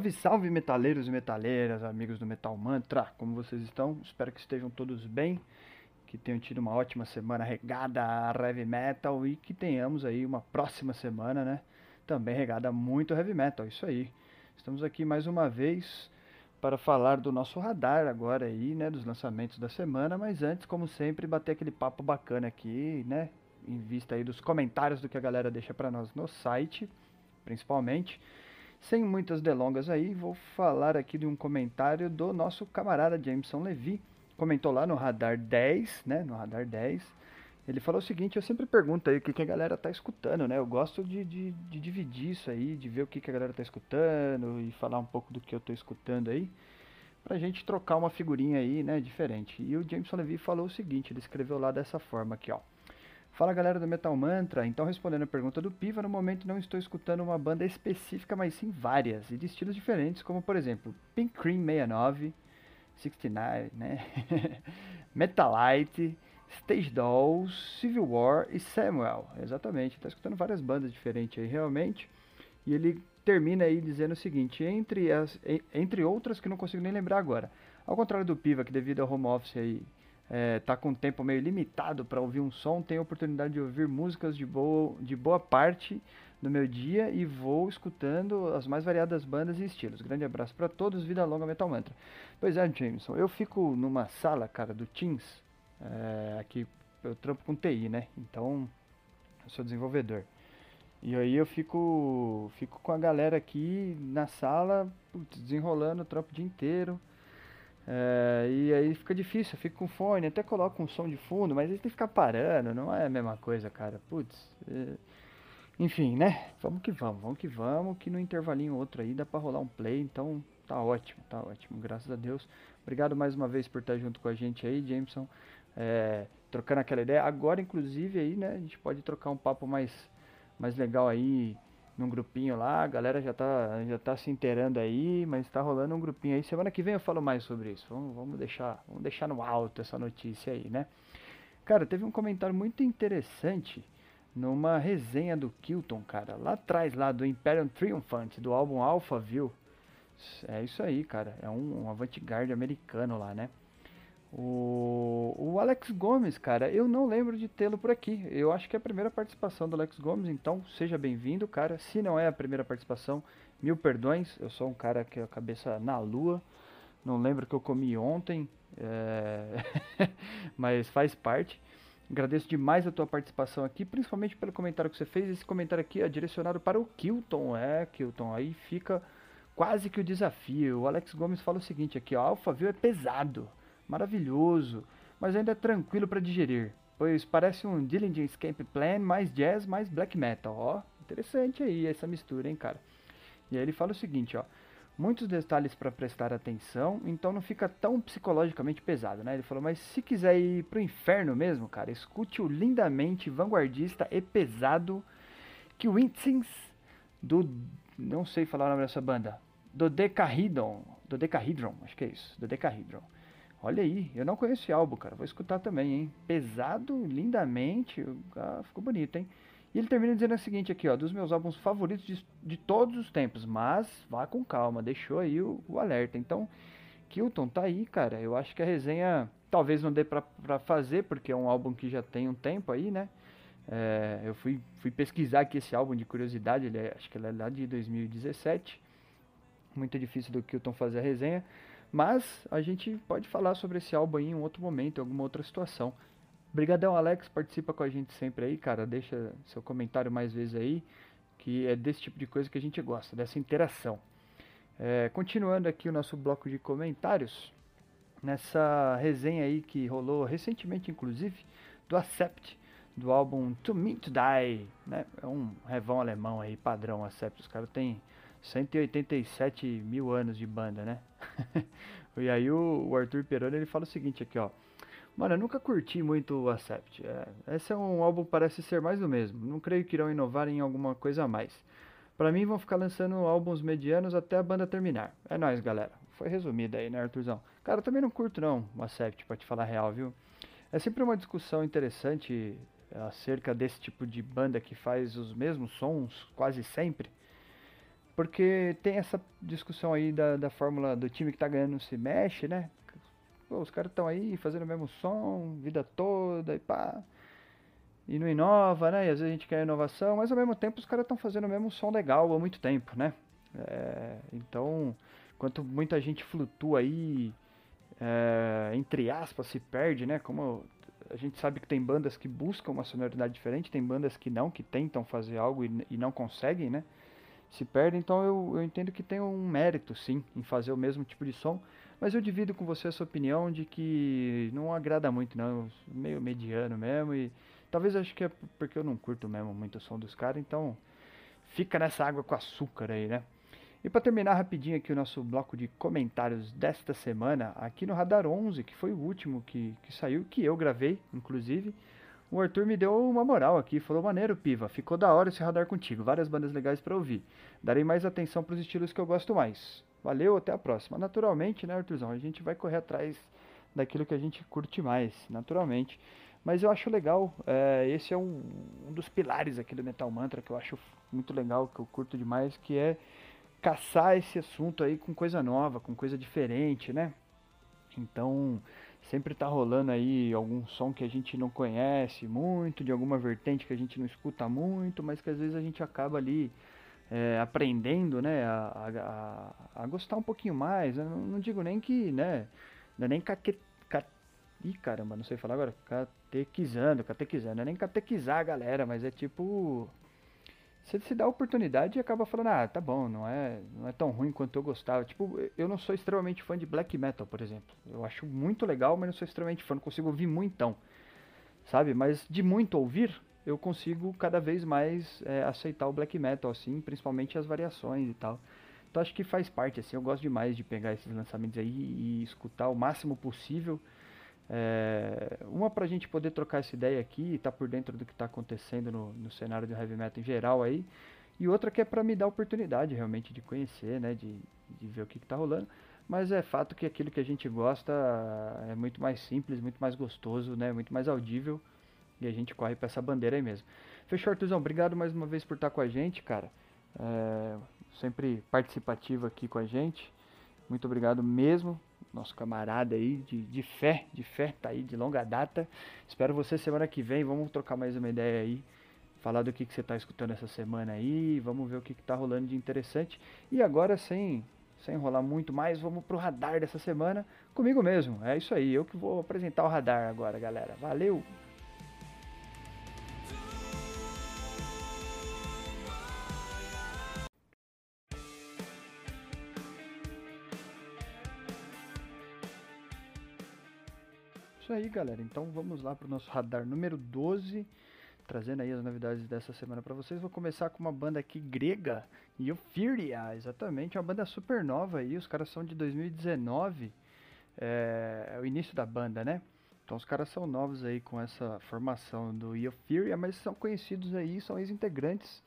Salve, salve metaleiros e metaleiras, amigos do Metal Mantra, como vocês estão? Espero que estejam todos bem, que tenham tido uma ótima semana regada a heavy metal e que tenhamos aí uma próxima semana, né? Também regada muito heavy metal, isso aí. Estamos aqui mais uma vez para falar do nosso radar agora aí, né, dos lançamentos da semana, mas antes, como sempre, bater aquele papo bacana aqui, né, em vista aí dos comentários do que a galera deixa para nós no site, principalmente. Sem muitas delongas aí, vou falar aqui de um comentário do nosso camarada Jameson Levy. Comentou lá no Radar 10, né? No Radar 10. Ele falou o seguinte, eu sempre pergunto aí o que, que a galera tá escutando, né? Eu gosto de, de, de, dividir isso aí, de ver o que, que a galera tá escutando e falar um pouco do que eu tô escutando aí. Pra gente trocar uma figurinha aí, né, diferente. E o Jameson Levy falou o seguinte, ele escreveu lá dessa forma aqui, ó. Fala galera do Metal Mantra, então respondendo a pergunta do Piva, no momento não estou escutando uma banda específica, mas sim várias, e de estilos diferentes, como por exemplo Pink Cream 69, 69, né? Metalite, Stage Dolls, Civil War e Samuel. Exatamente, está escutando várias bandas diferentes aí realmente. E ele termina aí dizendo o seguinte, entre, as, entre outras que não consigo nem lembrar agora. Ao contrário do Piva, que devido ao home office aí é, tá com tempo meio limitado para ouvir um som, tenho a oportunidade de ouvir músicas de boa, de boa parte do meu dia e vou escutando as mais variadas bandas e estilos. Grande abraço para todos, vida longa Metal Mantra. Pois é, Jameson, eu fico numa sala, cara, do Teams, é, aqui eu trampo com TI, né? Então, eu sou desenvolvedor. E aí eu fico, fico com a galera aqui na sala, putz, desenrolando o trampo o dia inteiro. É, e aí fica difícil, eu fico com fone, até coloco um som de fundo, mas aí tem que ficar parando, não é a mesma coisa, cara. Putz. É... Enfim, né? Vamos que vamos, vamos que vamos, que no intervalinho outro aí dá pra rolar um play, então tá ótimo, tá ótimo, graças a Deus. Obrigado mais uma vez por estar junto com a gente aí, Jameson. É, trocando aquela ideia. Agora, inclusive, aí, né, a gente pode trocar um papo mais, mais legal aí num grupinho lá, a galera já tá, já tá se inteirando aí, mas tá rolando um grupinho aí. Semana que vem eu falo mais sobre isso. Vamos, vamos, deixar, vamos deixar no alto essa notícia aí, né? Cara, teve um comentário muito interessante numa resenha do Kilton, cara, lá atrás, lá do Imperium Triumphant, do álbum Alphaville. É isso aí, cara. É um, um avant-garde americano lá, né? O, o Alex Gomes, cara, eu não lembro de tê-lo por aqui. Eu acho que é a primeira participação do Alex Gomes, então seja bem-vindo, cara. Se não é a primeira participação, mil perdões. Eu sou um cara que a cabeça na lua. Não lembro que eu comi ontem, é... mas faz parte. Agradeço demais a tua participação aqui, principalmente pelo comentário que você fez. Esse comentário aqui é direcionado para o Kilton, é, Kilton. Aí fica quase que o desafio. O Alex Gomes fala o seguinte aqui, ó, Alphaville é pesado maravilhoso, mas ainda é tranquilo para digerir, pois parece um Dillinger Escape Plan mais jazz mais black metal, ó, interessante aí essa mistura, hein, cara. E aí ele fala o seguinte, ó, muitos detalhes para prestar atenção, então não fica tão psicologicamente pesado, né? Ele falou, mas se quiser ir pro inferno mesmo, cara, escute o lindamente vanguardista e pesado que o Winsins do não sei falar o nome dessa banda, do Decahedron, do Decahedron, acho que é isso, do Decahedron. Olha aí, eu não conheço esse álbum, cara. Vou escutar também, hein? Pesado, lindamente. Ah, ficou bonito, hein? E ele termina dizendo o seguinte aqui, ó, dos meus álbuns favoritos de, de todos os tempos, mas vá com calma, deixou aí o, o, alerta. Então, Kilton, tá aí, cara. Eu acho que a resenha talvez não dê pra, pra fazer, porque é um álbum que já tem um tempo aí, né? É, eu fui, fui pesquisar aqui esse álbum de curiosidade, ele é, acho que ele é lá de 2017. Muito difícil do Kilton fazer a resenha. Mas a gente pode falar sobre esse álbum aí em um outro momento, em alguma outra situação. Obrigadão, Alex, participa com a gente sempre aí, cara. Deixa seu comentário mais vezes aí, que é desse tipo de coisa que a gente gosta, dessa interação. É, continuando aqui o nosso bloco de comentários, nessa resenha aí que rolou recentemente, inclusive, do Accept, do álbum To Me To Die, né? É um revão alemão aí, padrão Accept. Os caras têm 187 mil anos de banda, né? e aí o, o Arthur Peroni ele fala o seguinte aqui, ó. Mano, eu nunca curti muito o Accept. É, esse é um álbum parece ser mais do mesmo. Não creio que irão inovar em alguma coisa a mais. Pra mim vão ficar lançando álbuns medianos até a banda terminar. É nóis, galera. Foi resumido aí, né, Arthurzão? Cara, eu também não curto não o Accept, pra te falar a real, viu? É sempre uma discussão interessante acerca desse tipo de banda que faz os mesmos sons quase sempre. Porque tem essa discussão aí da, da fórmula do time que tá ganhando se mexe, né? Pô, os caras estão aí fazendo o mesmo som, vida toda e pá. E não inova, né? E às vezes a gente quer inovação, mas ao mesmo tempo os caras estão fazendo o mesmo som legal há muito tempo, né? É, então, enquanto muita gente flutua aí, é, entre aspas, se perde, né? Como a gente sabe que tem bandas que buscam uma sonoridade diferente, tem bandas que não, que tentam fazer algo e, e não conseguem, né? Se perdem, então eu, eu entendo que tem um mérito, sim, em fazer o mesmo tipo de som, mas eu divido com você essa opinião de que não agrada muito, não, meio mediano mesmo, e talvez acho que é porque eu não curto mesmo muito o som dos caras, então fica nessa água com açúcar aí, né? E para terminar rapidinho aqui o nosso bloco de comentários desta semana, aqui no Radar 11, que foi o último que, que saiu, que eu gravei, inclusive, o Arthur me deu uma moral aqui, falou: Maneiro, Piva, ficou da hora esse radar contigo, várias bandas legais para ouvir. Darei mais atenção para os estilos que eu gosto mais. Valeu, até a próxima. Naturalmente, né, Arthurzão? A gente vai correr atrás daquilo que a gente curte mais, naturalmente. Mas eu acho legal, é, esse é um, um dos pilares aqui do Metal Mantra que eu acho muito legal, que eu curto demais, que é caçar esse assunto aí com coisa nova, com coisa diferente, né? Então, sempre tá rolando aí algum som que a gente não conhece muito, de alguma vertente que a gente não escuta muito, mas que às vezes a gente acaba ali é, aprendendo, né, a, a, a, gostar um pouquinho mais. Eu não, não digo nem que, né, não é nem caque, ca, ih, caramba, não sei falar agora, catequizando, catequizando, não é nem catequizar a galera, mas é tipo você se dá a oportunidade e acaba falando, ah, tá bom, não é, não é tão ruim quanto eu gostava. Tipo, eu não sou extremamente fã de black metal, por exemplo. Eu acho muito legal, mas não sou extremamente fã, não consigo ouvir muitão, sabe? Mas de muito ouvir, eu consigo cada vez mais é, aceitar o black metal, assim, principalmente as variações e tal. Então acho que faz parte, assim, eu gosto demais de pegar esses lançamentos aí e escutar o máximo possível é, uma para a gente poder trocar essa ideia aqui e estar tá por dentro do que está acontecendo no, no, cenário do heavy metal em geral aí. E outra que é para me dar oportunidade realmente de conhecer, né, de, de ver o que está rolando. Mas é fato que aquilo que a gente gosta é muito mais simples, muito mais gostoso, né, muito mais audível. E a gente corre para essa bandeira aí mesmo. Fechou, Artuzão. Obrigado mais uma vez por estar tá com a gente, cara. É, sempre participativo aqui com a gente. Muito obrigado mesmo nosso camarada aí de, de fé, de fé, tá aí de longa data. Espero você semana que vem, vamos trocar mais uma ideia aí, falar do que, que você está escutando essa semana aí, vamos ver o que, que tá rolando de interessante. E agora, sem, sem enrolar muito mais, vamos pro radar dessa semana comigo mesmo. É isso aí, eu que vou apresentar o radar agora, galera. Valeu! Isso aí, galera. Então vamos lá para o nosso radar número 12, trazendo aí as novidades dessa semana para vocês. Vou começar com uma banda aqui grega, Euphiria, exatamente, uma banda super nova aí. Os caras são de 2019, é, é o início da banda, né? Então os caras são novos aí com essa formação do Euphiria, mas são conhecidos aí, são ex-integrantes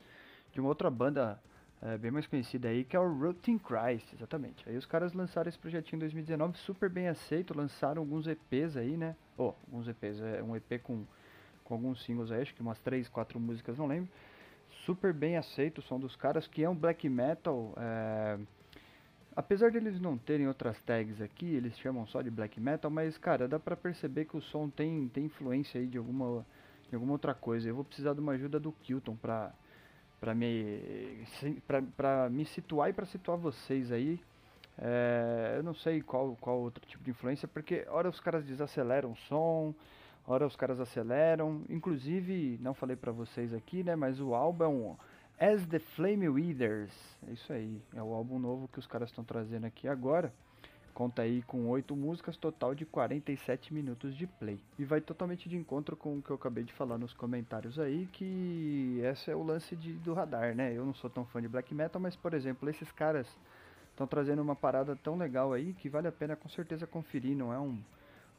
de uma outra banda é, bem mais conhecida aí, que é o Routine Christ, exatamente. Aí os caras lançaram esse projetinho em 2019, super bem aceito, lançaram alguns EPs aí, né? Oh, alguns EPs, é um EP com, com alguns singles aí, acho que umas 3, 4 músicas, não lembro. Super bem aceito o som dos caras, que é um black metal. É... Apesar deles não terem outras tags aqui, eles chamam só de black metal, mas cara, dá pra perceber que o som tem, tem influência aí de alguma, de alguma outra coisa. Eu vou precisar de uma ajuda do Kilton pra, para me para me situar e para situar vocês aí. É, eu não sei qual qual outro tipo de influência, porque hora os caras desaceleram o som, hora os caras aceleram. Inclusive, não falei para vocês aqui, né, mas o álbum As the Flame Weeders, é isso aí, é o álbum novo que os caras estão trazendo aqui agora. Conta aí com 8 músicas, total de 47 minutos de play. E vai totalmente de encontro com o que eu acabei de falar nos comentários aí, que esse é o lance de, do radar, né? Eu não sou tão fã de black metal, mas por exemplo, esses caras estão trazendo uma parada tão legal aí que vale a pena com certeza conferir, não é um,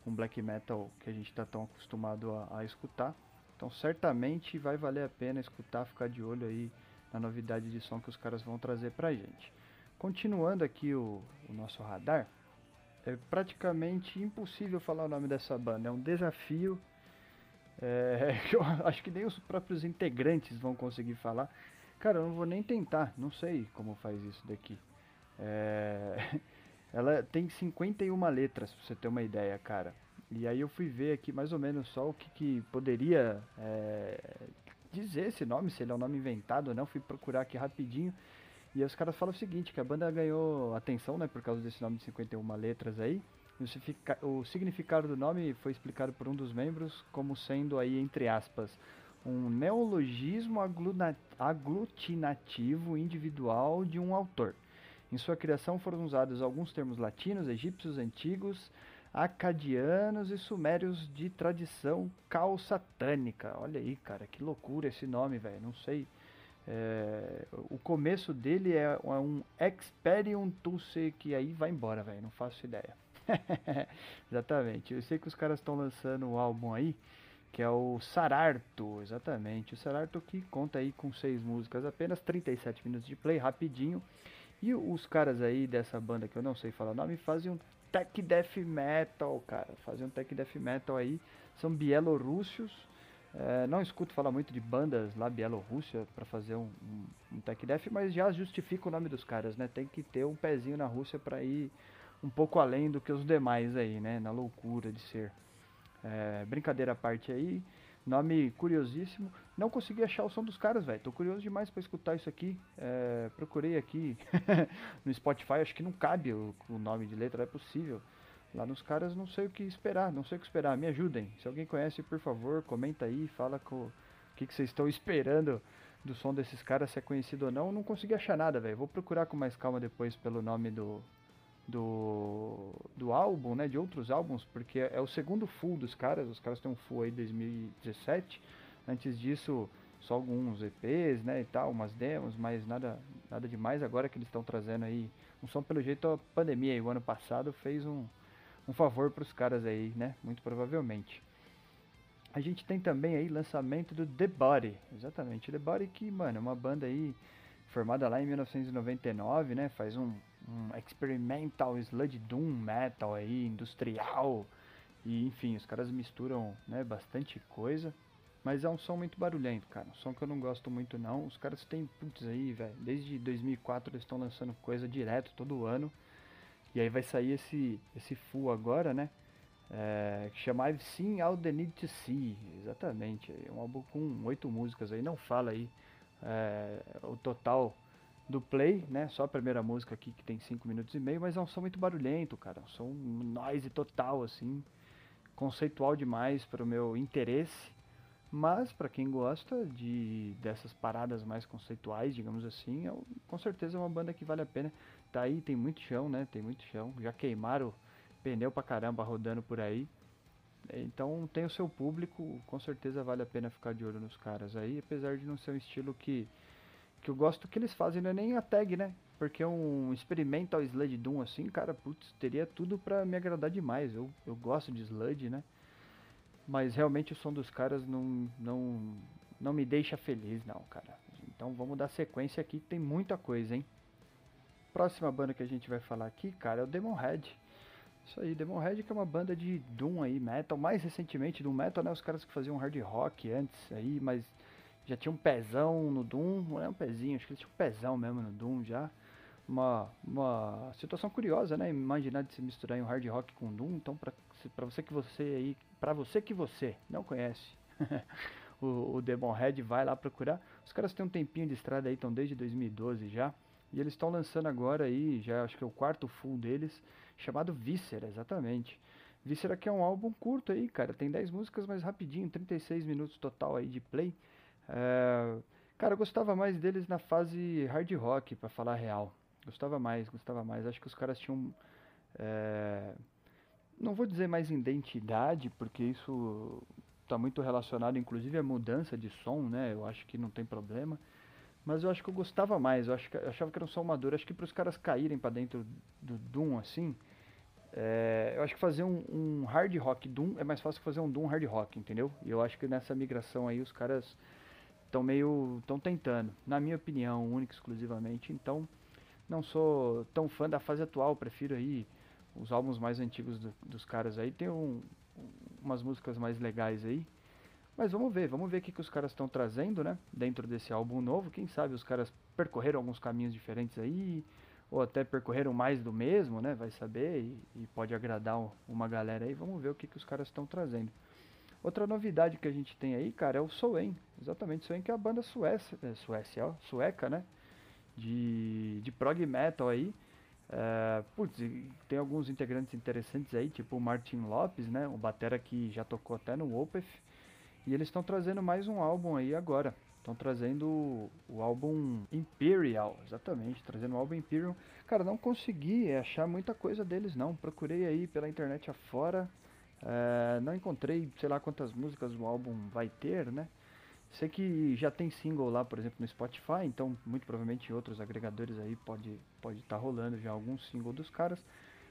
um black metal que a gente está tão acostumado a, a escutar. Então certamente vai valer a pena escutar, ficar de olho aí na novidade de som que os caras vão trazer pra gente. Continuando aqui o, o nosso radar, é praticamente impossível falar o nome dessa banda. É um desafio é, eu acho que nem os próprios integrantes vão conseguir falar. Cara, eu não vou nem tentar, não sei como faz isso daqui. É, ela tem 51 letras, pra você ter uma ideia, cara. E aí eu fui ver aqui mais ou menos só o que, que poderia é, dizer esse nome, se ele é um nome inventado ou não. Fui procurar aqui rapidinho. E os caras falam o seguinte, que a banda ganhou atenção, né, por causa desse nome de 51 letras aí. O significado do nome foi explicado por um dos membros como sendo aí, entre aspas, um neologismo aglutinativo individual de um autor. Em sua criação foram usados alguns termos latinos, egípcios antigos, acadianos e sumérios de tradição cal-satânica. Olha aí, cara, que loucura esse nome, velho. Não sei é, o começo dele é, um Experium Tusse que aí vai embora, velho. Não faço ideia. exatamente. Eu sei que os caras estão lançando o um álbum aí, que é o Sararto, exatamente. O Sararto que conta aí com seis músicas, apenas 37 minutos de play, rapidinho. E os caras aí dessa banda que eu não sei falar o nome fazem um tech death metal, cara. Fazem um tech death metal aí. São bielorrússios é, não escuto falar muito de bandas lá Bielorrússia para fazer um, um, um tech death, mas já justifica o nome dos caras, né? Tem que ter um pezinho na Rússia para ir um pouco além do que os demais aí, né? Na loucura de ser. É, brincadeira à parte aí, nome curiosíssimo. Não consegui achar o som dos caras, velho. Tô curioso demais para escutar isso aqui. É, procurei aqui no Spotify, acho que não cabe o, o nome de letra, é possível. Lá nos caras não sei o que esperar, não sei o que esperar, me ajudem. Se alguém conhece, por favor, comenta aí, fala com o que, que vocês estão esperando do som desses caras, se é conhecido ou não. não consegui achar nada, velho. Vou procurar com mais calma depois pelo nome do, do, do álbum, né? De outros álbuns, porque é o segundo full dos caras. Os caras têm um full aí 2017. Antes disso, só alguns EPs, né? E tal, umas demos, mas nada, nada demais. Agora que eles estão trazendo aí um som, pelo jeito, a pandemia aí, o ano passado fez um um favor para os caras aí, né? Muito provavelmente. A gente tem também aí lançamento do The Body, exatamente. The Body que, mano, é uma banda aí formada lá em 1999, né? Faz um, um experimental sludge doom metal aí, industrial. E enfim, os caras misturam, né, bastante coisa. Mas é um som muito barulhento, cara. Um som que eu não gosto muito não. Os caras têm, putz aí, velho. Desde 2004 eles estão lançando coisa direto todo ano. E aí vai sair esse, esse full agora, né? É, que chama I've Seen All The Need To See, exatamente. É um álbum com oito músicas aí, não fala aí é, o total do play, né? Só a primeira música aqui que tem cinco minutos e meio, mas é um som muito barulhento, cara. Um som noise total, assim. Conceitual demais para o meu interesse. Mas para quem gosta de dessas paradas mais conceituais, digamos assim, é, com certeza é uma banda que vale a pena tá aí, tem muito chão, né? Tem muito chão. Já queimaram pneu pra caramba rodando por aí. Então tem o seu público, com certeza vale a pena ficar de olho nos caras aí, apesar de não ser um estilo que, que eu gosto que eles fazem, não é nem a tag, né? Porque um experimental Sludge Doom assim, cara, putz, teria tudo pra me agradar demais. Eu, eu gosto de Sludge, né? Mas realmente o som dos caras não, não, não me deixa feliz, não, cara. Então vamos dar sequência aqui, tem muita coisa, hein? Próxima banda que a gente vai falar aqui, cara, é o Demonhead. Isso aí, Demonhead que é uma banda de Doom aí, metal. Mais recentemente, Doom Metal, né? Os caras que faziam hard rock antes aí, mas já tinha um pezão no Doom. Não é um pezinho, acho que eles tinham um pezão mesmo no Doom já. Uma, uma situação curiosa, né? Imaginar de se misturar em um hard rock com Doom. Então, pra, pra você que você aí, pra você que você não conhece o, o Demonhead, vai lá procurar. Os caras têm um tempinho de estrada aí, estão desde 2012 já. E eles estão lançando agora aí, já acho que é o quarto full deles, chamado Víscera, exatamente. Víscera que é um álbum curto aí, cara, tem 10 músicas, mas rapidinho, 36 minutos total aí de play. É... Cara, eu gostava mais deles na fase hard rock, para falar real. Gostava mais, gostava mais. Acho que os caras tinham É, não vou dizer mais identidade, porque isso está muito relacionado, inclusive, à mudança de som, né? Eu acho que não tem problema. Mas eu acho que eu gostava mais, eu, acho que, eu achava que era um som maduro. Acho que para os caras caírem para dentro do Doom assim, é, eu acho que fazer um, um, hard rock Doom é mais fácil que fazer um Doom hard rock, entendeu? E eu acho que nessa migração aí os caras estão meio. estão tentando, na minha opinião, única exclusivamente. Então, não sou tão fã da fase atual, prefiro aí os álbuns mais antigos do, dos caras aí. Tem um, umas músicas mais legais aí. Mas vamos ver, vamos ver o que, que os caras estão trazendo, né? Dentro desse álbum novo. Quem sabe os caras percorreram alguns caminhos diferentes aí, ou até percorreram mais do mesmo, né? Vai saber e, e pode agradar uma galera aí. Vamos ver o que, que os caras estão trazendo. Outra novidade que a gente tem aí, cara, é o Soen. Exatamente, Soen que é a banda suécia, é, suécia ó, sueca, né? De, de prog metal aí. É, putz, tem alguns integrantes interessantes aí, tipo o Martin Lopes, né? O batera que já tocou até no Opeth. E eles estão trazendo mais um álbum aí agora. Estão trazendo o, álbum Imperial, exatamente, trazendo o álbum Imperial. Cara, não consegui achar muita coisa deles não. Procurei aí pela internet afora. É, não encontrei, sei lá quantas músicas o álbum vai ter, né? Sei que já tem single lá, por exemplo, no Spotify, então muito provavelmente em outros agregadores aí pode pode estar tá rolando já algum single dos caras.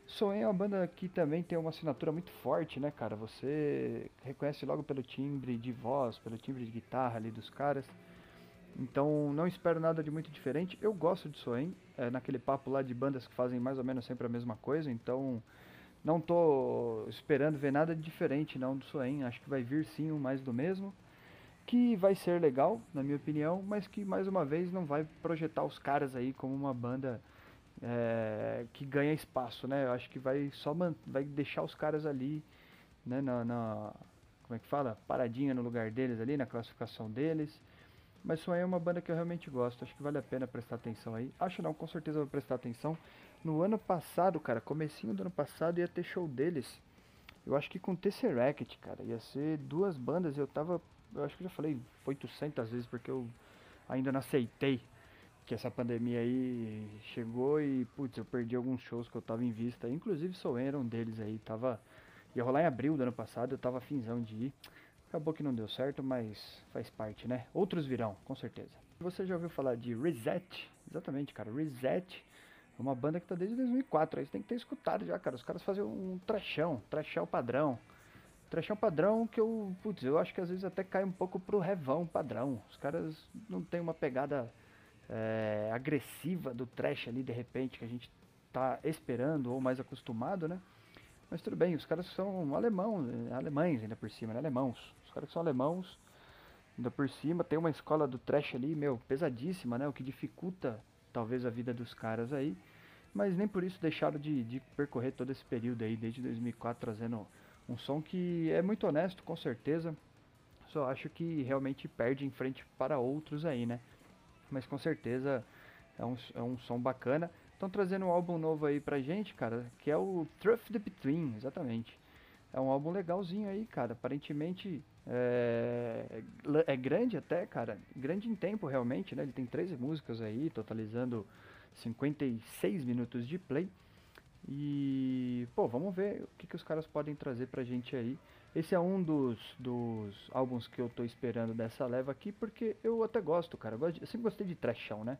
Soen é uma banda que também tem uma assinatura muito forte, né, cara? Você reconhece logo pelo timbre de voz, pelo timbre de guitarra ali dos caras. Então não espero nada de muito diferente. Eu gosto de Soen, é, naquele papo lá de bandas que fazem mais ou menos sempre a mesma coisa, então não tô esperando ver nada de diferente não do Soen. Acho que vai vir sim um mais do mesmo, que vai ser legal, na minha opinião, mas que mais uma vez não vai projetar os caras aí como uma banda é, que ganha espaço, né? Eu acho que vai só vai deixar os caras ali, né, na, na, como é que fala, paradinha no lugar deles ali, na classificação deles. Mas aí é uma banda que eu realmente gosto, acho que vale a pena prestar atenção aí. Acho não, com certeza vou prestar atenção. No ano passado, cara, comecinho do ano passado ia ter show deles. Eu acho que com Tesseract, cara, ia ser duas bandas, eu tava, eu acho que já falei 800 vezes porque eu ainda não aceitei que essa pandemia aí chegou e, putz, eu perdi alguns shows que eu tava em vista. Inclusive, sou era um deles aí. Tava, ia rolar em abril do ano passado, eu tava finzão de ir. Acabou que não deu certo, mas faz parte, né? Outros virão, com certeza. Você já ouviu falar de Reset? Exatamente, cara. Reset é uma banda que tá desde 2004. Aí você tem que ter escutado já, cara. Os caras fazem um trechão, trechão padrão. Trechão padrão que eu, putz, eu acho que às vezes até cai um pouco pro revão padrão. Os caras não tem uma pegada é, agressiva do trash ali de repente que a gente tá esperando ou mais acostumado, né? Mas tudo bem, os caras são alemão, alemães ainda por cima, né? alemãos. Os caras são alemãos, ainda por cima tem uma escola do trash ali, meu, pesadíssima, né? O que dificulta talvez a vida dos caras aí. Mas nem por isso deixaram de, de percorrer todo esse período aí, desde 2004, trazendo um som que é muito honesto, com certeza. Só acho que realmente perde em frente para outros aí, né? Mas com certeza é um, é um som bacana. Estão trazendo um álbum novo aí pra gente, cara, que é o Truth the Between, exatamente. É um álbum legalzinho aí, cara. Aparentemente é, é grande até, cara. Grande em tempo realmente, né? Ele tem 13 músicas aí, totalizando 56 minutos de play. E, pô, vamos ver o que, que os caras podem trazer pra gente aí. Esse é um dos, dos álbuns que eu tô esperando dessa leva aqui, porque eu até gosto, cara. Eu, gosto de, eu sempre gostei de trashão, né?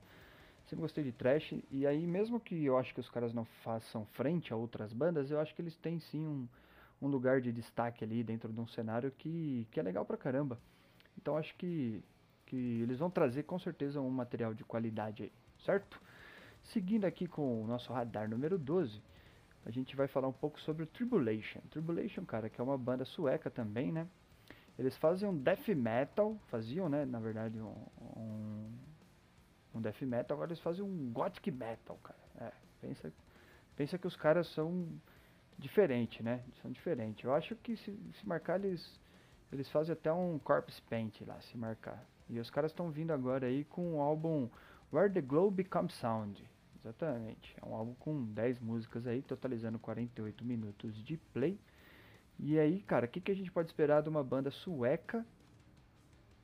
Sempre gostei de trash. E aí, mesmo que eu acho que os caras não façam frente a outras bandas, eu acho que eles têm sim um, um lugar de destaque ali dentro de um cenário que, que é legal pra caramba. Então acho que, que eles vão trazer com certeza um material de qualidade aí, certo? Seguindo aqui com o nosso radar número 12 a gente vai falar um pouco sobre o Tribulation. Tribulation, cara, que é uma banda sueca também, né? Eles fazem um death metal, faziam, né, na verdade, um, um, um death metal, agora eles fazem um gothic metal, cara. É, pensa, pensa que os caras são diferentes, né? São diferentes. Eu acho que se, se marcar eles eles fazem até um corpse paint lá, se marcar. E os caras estão vindo agora aí com o álbum Where the Globe Becomes Sound. Exatamente. É um álbum com 10 músicas aí, totalizando 48 minutos de play. E aí, cara, o que, que a gente pode esperar de uma banda sueca,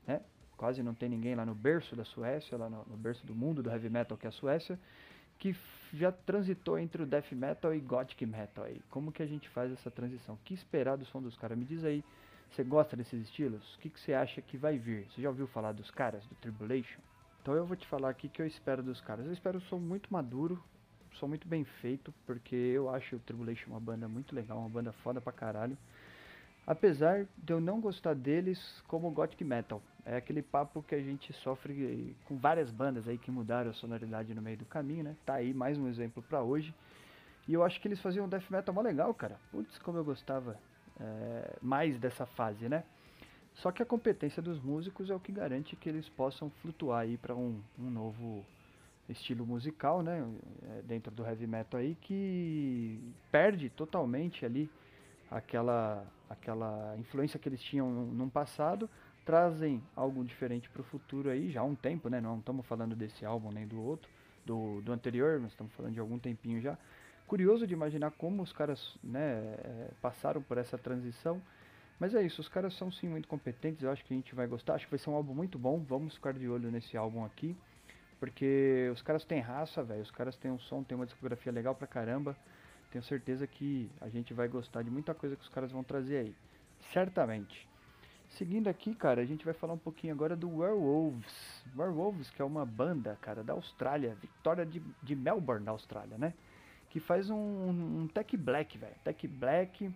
né? Quase não tem ninguém lá no berço da Suécia, lá no, no berço do mundo do heavy metal que é a Suécia, que já transitou entre o death metal e gothic metal aí. Como que a gente faz essa transição? Que esperar do som dos caras? Me diz aí, você gosta desses estilos? O que, que você acha que vai vir? Você já ouviu falar dos caras, do Tribulation? Então eu vou te falar aqui que eu espero dos caras. Eu espero som muito maduro, som muito bem feito, porque eu acho o Tribulation uma banda muito legal, uma banda foda pra caralho. Apesar de eu não gostar deles como Gothic Metal. É aquele papo que a gente sofre com várias bandas aí que mudaram a sonoridade no meio do caminho, né? Tá aí mais um exemplo para hoje. E eu acho que eles faziam um death metal mó legal, cara. Putz, como eu gostava é, mais dessa fase, né? Só que a competência dos músicos é o que garante que eles possam flutuar aí para um, um novo estilo musical, né? É, dentro do heavy metal aí que perde totalmente ali aquela, aquela influência que eles tinham num passado, trazem algo diferente para o futuro aí, já há um tempo, né? Não estamos falando desse álbum nem do outro, do, do anterior, mas estamos falando de algum tempinho já. Curioso de imaginar como os caras né, é, passaram por essa transição. Mas é isso, os caras são sim muito competentes, eu acho que a gente vai gostar, acho que vai ser um álbum muito bom, vamos ficar de olho nesse álbum aqui, porque os caras têm raça, velho, os caras têm um som, têm uma discografia legal pra caramba, tenho certeza que a gente vai gostar de muita coisa que os caras vão trazer aí. Certamente. Seguindo aqui, cara, a gente vai falar um pouquinho agora do Werewolves. Werewolves, que é uma banda, cara, da Austrália, Vitória de, de Melbourne, da Austrália, né? Que faz um, um, tech black, velho. Tech black,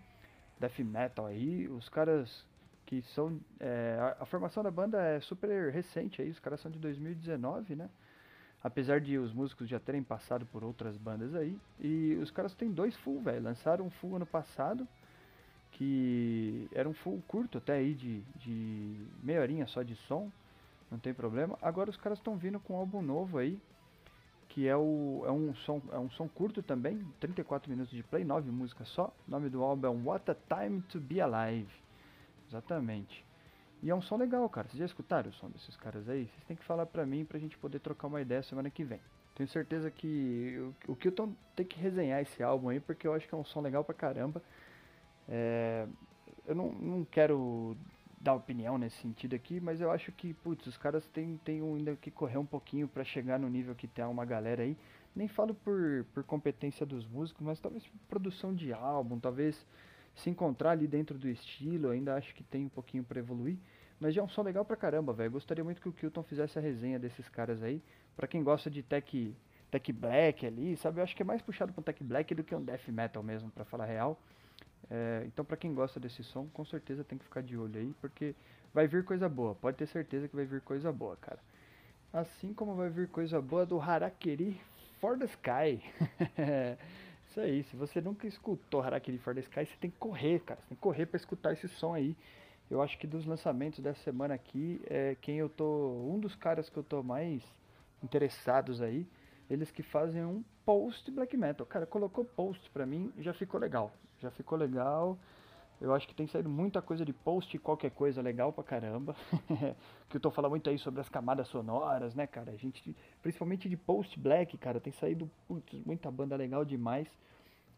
death metal aí. Os caras que são. É, a, a, formação da banda é super recente aí, os caras são de 2019, né? Apesar de os músicos já terem passado por outras bandas aí. E os caras têm dois full, velho. Lançaram um full ano passado. Que era um full curto até aí de, de meia horinha só de som. Não tem problema. Agora os caras estão vindo com um álbum novo aí. Que é, o, é, um som, é um som curto também. 34 minutos de play, 9 músicas só. O nome do álbum é What a Time to Be Alive. Exatamente. E é um som legal, cara. Vocês já escutaram o som desses caras aí? Vocês têm que falar pra mim pra gente poder trocar uma ideia semana que vem. Tenho certeza que o, Kilton tem que resenhar esse álbum aí, porque eu acho que é um som legal pra caramba. É, eu não, não quero dar opinião nesse sentido aqui, mas eu acho que, putz, os caras têm, têm ainda que correr um pouquinho para chegar no nível que tem uma galera aí. Nem falo por, por competência dos músicos, mas talvez por produção de álbum, talvez se encontrar ali dentro do estilo, ainda acho que tem um pouquinho para evoluir. Mas já é um som legal pra caramba, velho. Gostaria muito que o Kilton fizesse a resenha desses caras aí. Pra quem gosta de tech, tech black ali, sabe? Eu acho que é mais puxado pra um tech black do que um death metal mesmo, pra falar real. É, então pra quem gosta desse som, com certeza tem que ficar de olho aí, porque vai vir coisa boa. Pode ter certeza que vai vir coisa boa, cara. Assim como vai vir coisa boa do Harakiri for the Sky. Isso aí, se você nunca escutou Harakiri for the Sky, você tem que correr, cara. Você tem que correr para escutar esse som aí. Eu acho que dos lançamentos dessa semana aqui, é quem eu tô. Um dos caras que eu tô mais interessados aí, eles que fazem um post black metal. Cara, colocou post pra mim, já ficou legal. Já ficou legal. Eu acho que tem saído muita coisa de post, qualquer coisa legal pra caramba. que eu tô falando muito aí sobre as camadas sonoras, né, cara? A gente, principalmente de post black, cara, tem saído putz, muita banda legal demais.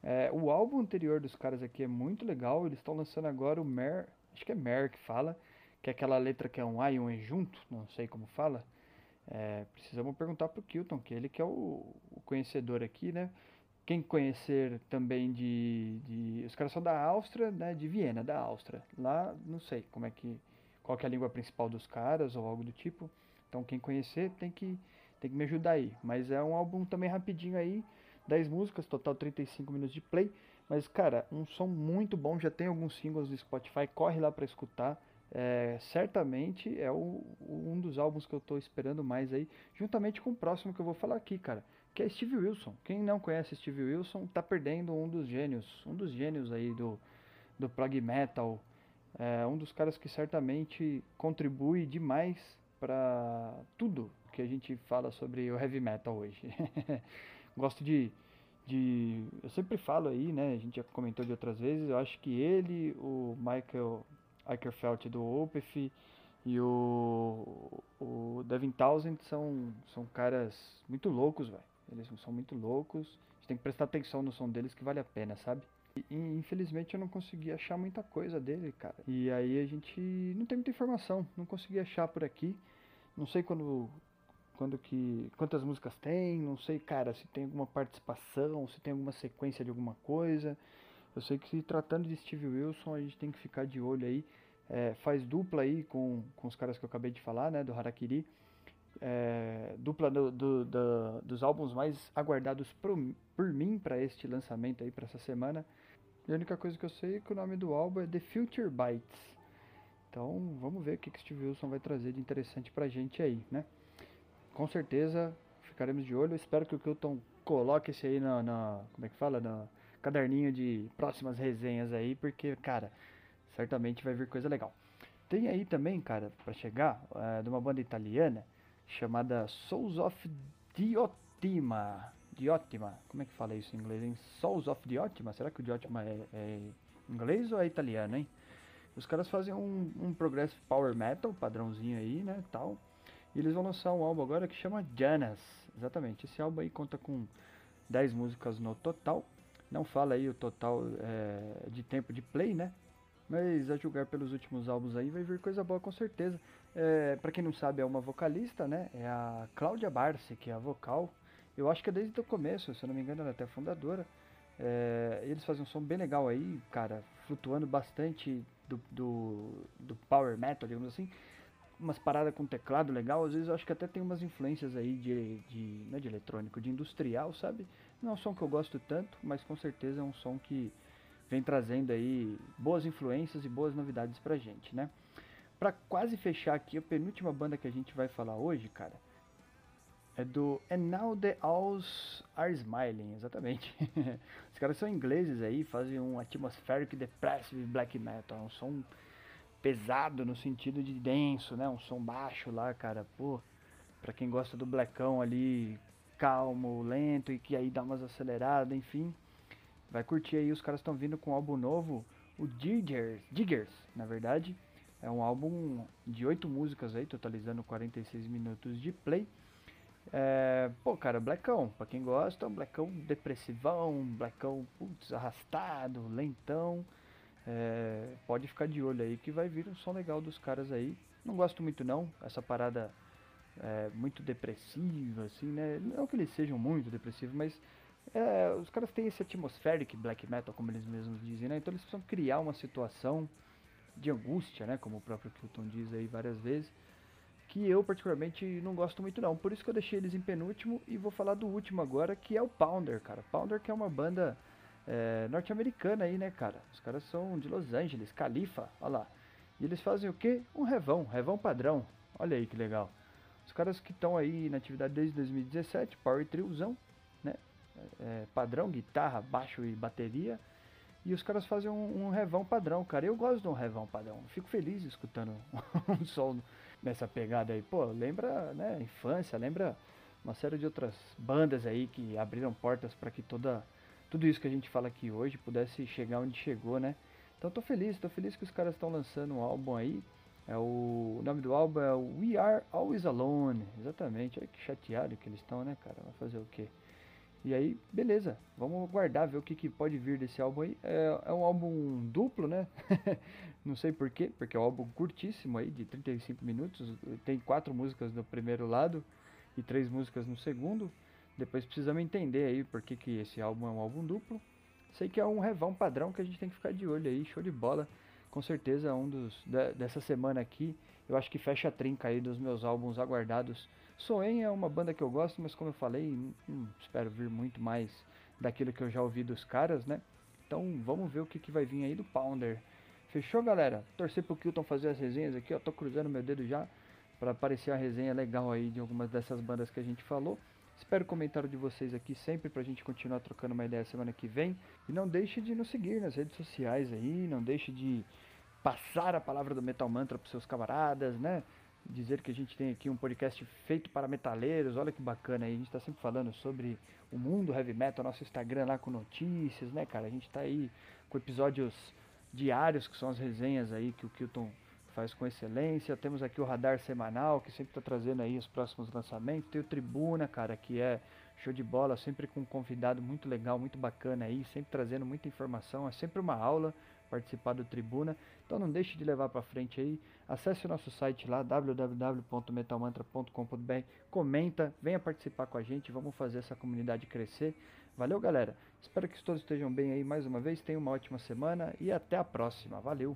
É, o álbum anterior dos caras aqui é muito legal. Eles estão lançando agora o Mer, acho que é Mer que fala, que é aquela letra que é um A e um E junto, não sei como fala. É, precisamos perguntar pro Kilton, que ele que é o, o conhecedor aqui, né? Quem conhecer também de, de, Os caras são da Áustria, né? De Viena, da Áustria. Lá, não sei como é que. Qual que é a língua principal dos caras ou algo do tipo. Então quem conhecer tem que, tem que me ajudar aí. Mas é um álbum também rapidinho aí. 10 músicas, total 35 minutos de play. Mas, cara, um som muito bom. Já tem alguns singles do Spotify. Corre lá para escutar. É, certamente é o, um dos álbuns que eu estou esperando mais aí, juntamente com o próximo que eu vou falar aqui, cara, que é Steve Wilson. Quem não conhece Steve Wilson tá perdendo um dos gênios, um dos gênios aí do, do prog metal, é um dos caras que certamente contribui demais para tudo que a gente fala sobre o heavy metal hoje. Gosto de, de. Eu sempre falo aí, né? A gente já comentou de outras vezes. Eu acho que ele, o Michael Eickerfeld do Opeth e o, o Devin Townsend são, são caras muito loucos, velho. Eles são muito loucos. A gente tem que prestar atenção no som deles que vale a pena, sabe? E, infelizmente eu não consegui achar muita coisa dele, cara. E aí a gente não tem muita informação, não consegui achar por aqui. Não sei quando quando que, quantas músicas tem, não sei, cara, se tem alguma participação, se tem alguma sequência de alguma coisa. Eu sei que se tratando de Steve Wilson, a gente tem que ficar de olho aí. É, faz dupla aí com, com os caras que eu acabei de falar, né, do Harakiri. É, dupla do, do, do, dos álbuns mais aguardados por, por mim para este lançamento aí, para essa semana. E a única coisa que eu sei é que o nome do álbum é The Future Bites. Então vamos ver o que, que Steve Wilson vai trazer de interessante pra gente aí, né? Com certeza ficaremos de olho. espero que o Kilton coloque esse aí na, na, Como é que fala? Na caderninho de próximas resenhas aí, porque, cara, certamente vai vir coisa legal. Tem aí também, cara, para chegar, é, de uma banda italiana chamada Souls of Diotima. Diotima, como é que fala isso em inglês, hein? Souls of Diotima? Será que o Diotima é, é inglês ou é italiano, hein? Os caras fazem um, um progressive power metal, padrãozinho aí, né, tal. E eles vão lançar um álbum agora que chama Janas. Exatamente, esse álbum aí conta com 10 músicas no total. Não fala aí o total é, de tempo de play, né? Mas a julgar pelos últimos álbuns aí vai vir coisa boa com certeza. É, para quem não sabe, é uma vocalista, né? É a Cláudia Barce, que é a vocal. Eu acho que é desde o começo, se eu não me engano, ela é até fundadora. É, eles fazem um som bem legal aí, cara, flutuando bastante do, do, do power metal, digamos assim. Umas paradas com teclado legal, às vezes eu acho que até tem umas influências aí de, de, não é de eletrônico, de industrial, sabe? Não é um som que eu gosto tanto, mas com certeza é um som que vem trazendo aí boas influências e boas novidades pra gente, né? Pra quase fechar aqui, a penúltima banda que a gente vai falar hoje, cara, é do And Now the Owls Are Smiling, exatamente. Os caras são ingleses aí, fazem um atmospheric depressive black metal, um som pesado no sentido de denso, né? Um som baixo lá, cara, pô. Pra quem gosta do blackão ali, calmo, lento e que aí dá umas aceleradas, enfim. Vai curtir aí, os caras estão vindo com um álbum novo, o Diggers, Diggers, na verdade. É um álbum de oito músicas aí, totalizando 46 minutos de play. É, pô, cara, Blackão, pra quem gosta, Blackão depressivão, Blackão putz, arrastado, lentão. É, pode ficar de olho aí que vai vir um som legal dos caras aí. Não gosto muito não, essa parada é, muito depressiva, assim, né? Não que eles sejam muito depressivos, mas é, os caras têm esse atmospheric black metal, como eles mesmos dizem, né? Então eles precisam criar uma situação de angústia, né? Como o próprio Kilton diz aí várias vezes que eu particularmente não gosto muito não. Por isso que eu deixei eles em penúltimo e vou falar do último agora, que é o Pounder, cara. Pounder que é uma banda é, norte-americana aí, né, cara? Os caras são de Los Angeles, Califa, olha lá. E eles fazem o quê? Um revão, revão padrão. Olha aí que legal. Os caras que estão aí na atividade desde 2017, Power Triozão, né? É, padrão, guitarra, baixo e bateria. E os caras fazem um, um, revão padrão, cara. Eu gosto de um revão padrão. Fico feliz escutando um som nessa pegada aí. Pô, lembra, né, infância, lembra uma série de outras bandas aí que abriram portas para que toda tudo isso que a gente fala aqui hoje pudesse chegar onde chegou, né? Então tô feliz, tô feliz que os caras estão lançando um álbum aí. É o, o nome do álbum é We Are Always Alone. Exatamente. Olha que chateado que eles estão, né, cara? Vai fazer o quê? E aí, beleza, vamos aguardar, ver o que, que pode vir desse álbum aí. É, é um álbum duplo, né? Não sei porquê, porque é um álbum curtíssimo aí, de 35 minutos. Tem quatro músicas no primeiro lado e três músicas no segundo. Depois precisamos entender aí por que, que esse álbum é um álbum duplo. Sei que é um revão padrão que a gente tem que ficar de olho aí, show de bola. Com certeza um dos dessa semana aqui, eu acho que fecha a trinca aí dos meus álbuns aguardados Soen é uma banda que eu gosto, mas como eu falei, hum, espero vir muito mais daquilo que eu já ouvi dos caras, né? Então vamos ver o que, que vai vir aí do Pounder. Fechou, galera? Torcer pro Kilton fazer as resenhas aqui, ó. Tô cruzando meu dedo já para aparecer a resenha legal aí de algumas dessas bandas que a gente falou. Espero o comentário de vocês aqui sempre pra gente continuar trocando uma ideia semana que vem. E não deixe de nos seguir nas redes sociais aí, não deixe de passar a palavra do Metal Mantra pros seus camaradas, né? dizer que a gente tem aqui um podcast feito para metaleiros, olha que bacana aí, a gente está sempre falando sobre o mundo heavy metal, nosso Instagram lá com notícias, né, cara? A gente está aí com episódios diários, que são as resenhas aí que o Kilton faz com excelência. Temos aqui o Radar Semanal, que sempre está trazendo aí os próximos lançamentos. Tem o Tribuna, cara, que é show de bola, sempre com um convidado muito legal, muito bacana aí, sempre trazendo muita informação. É sempre uma aula participar do Tribuna. Então não deixe de levar para frente aí. Acesse o nosso site lá www.metalmantra.com.br, comenta, venha participar com a gente, vamos fazer essa comunidade crescer. Valeu, galera. Espero que todos estejam bem aí mais uma vez. Tenham uma ótima semana e até a próxima. Valeu.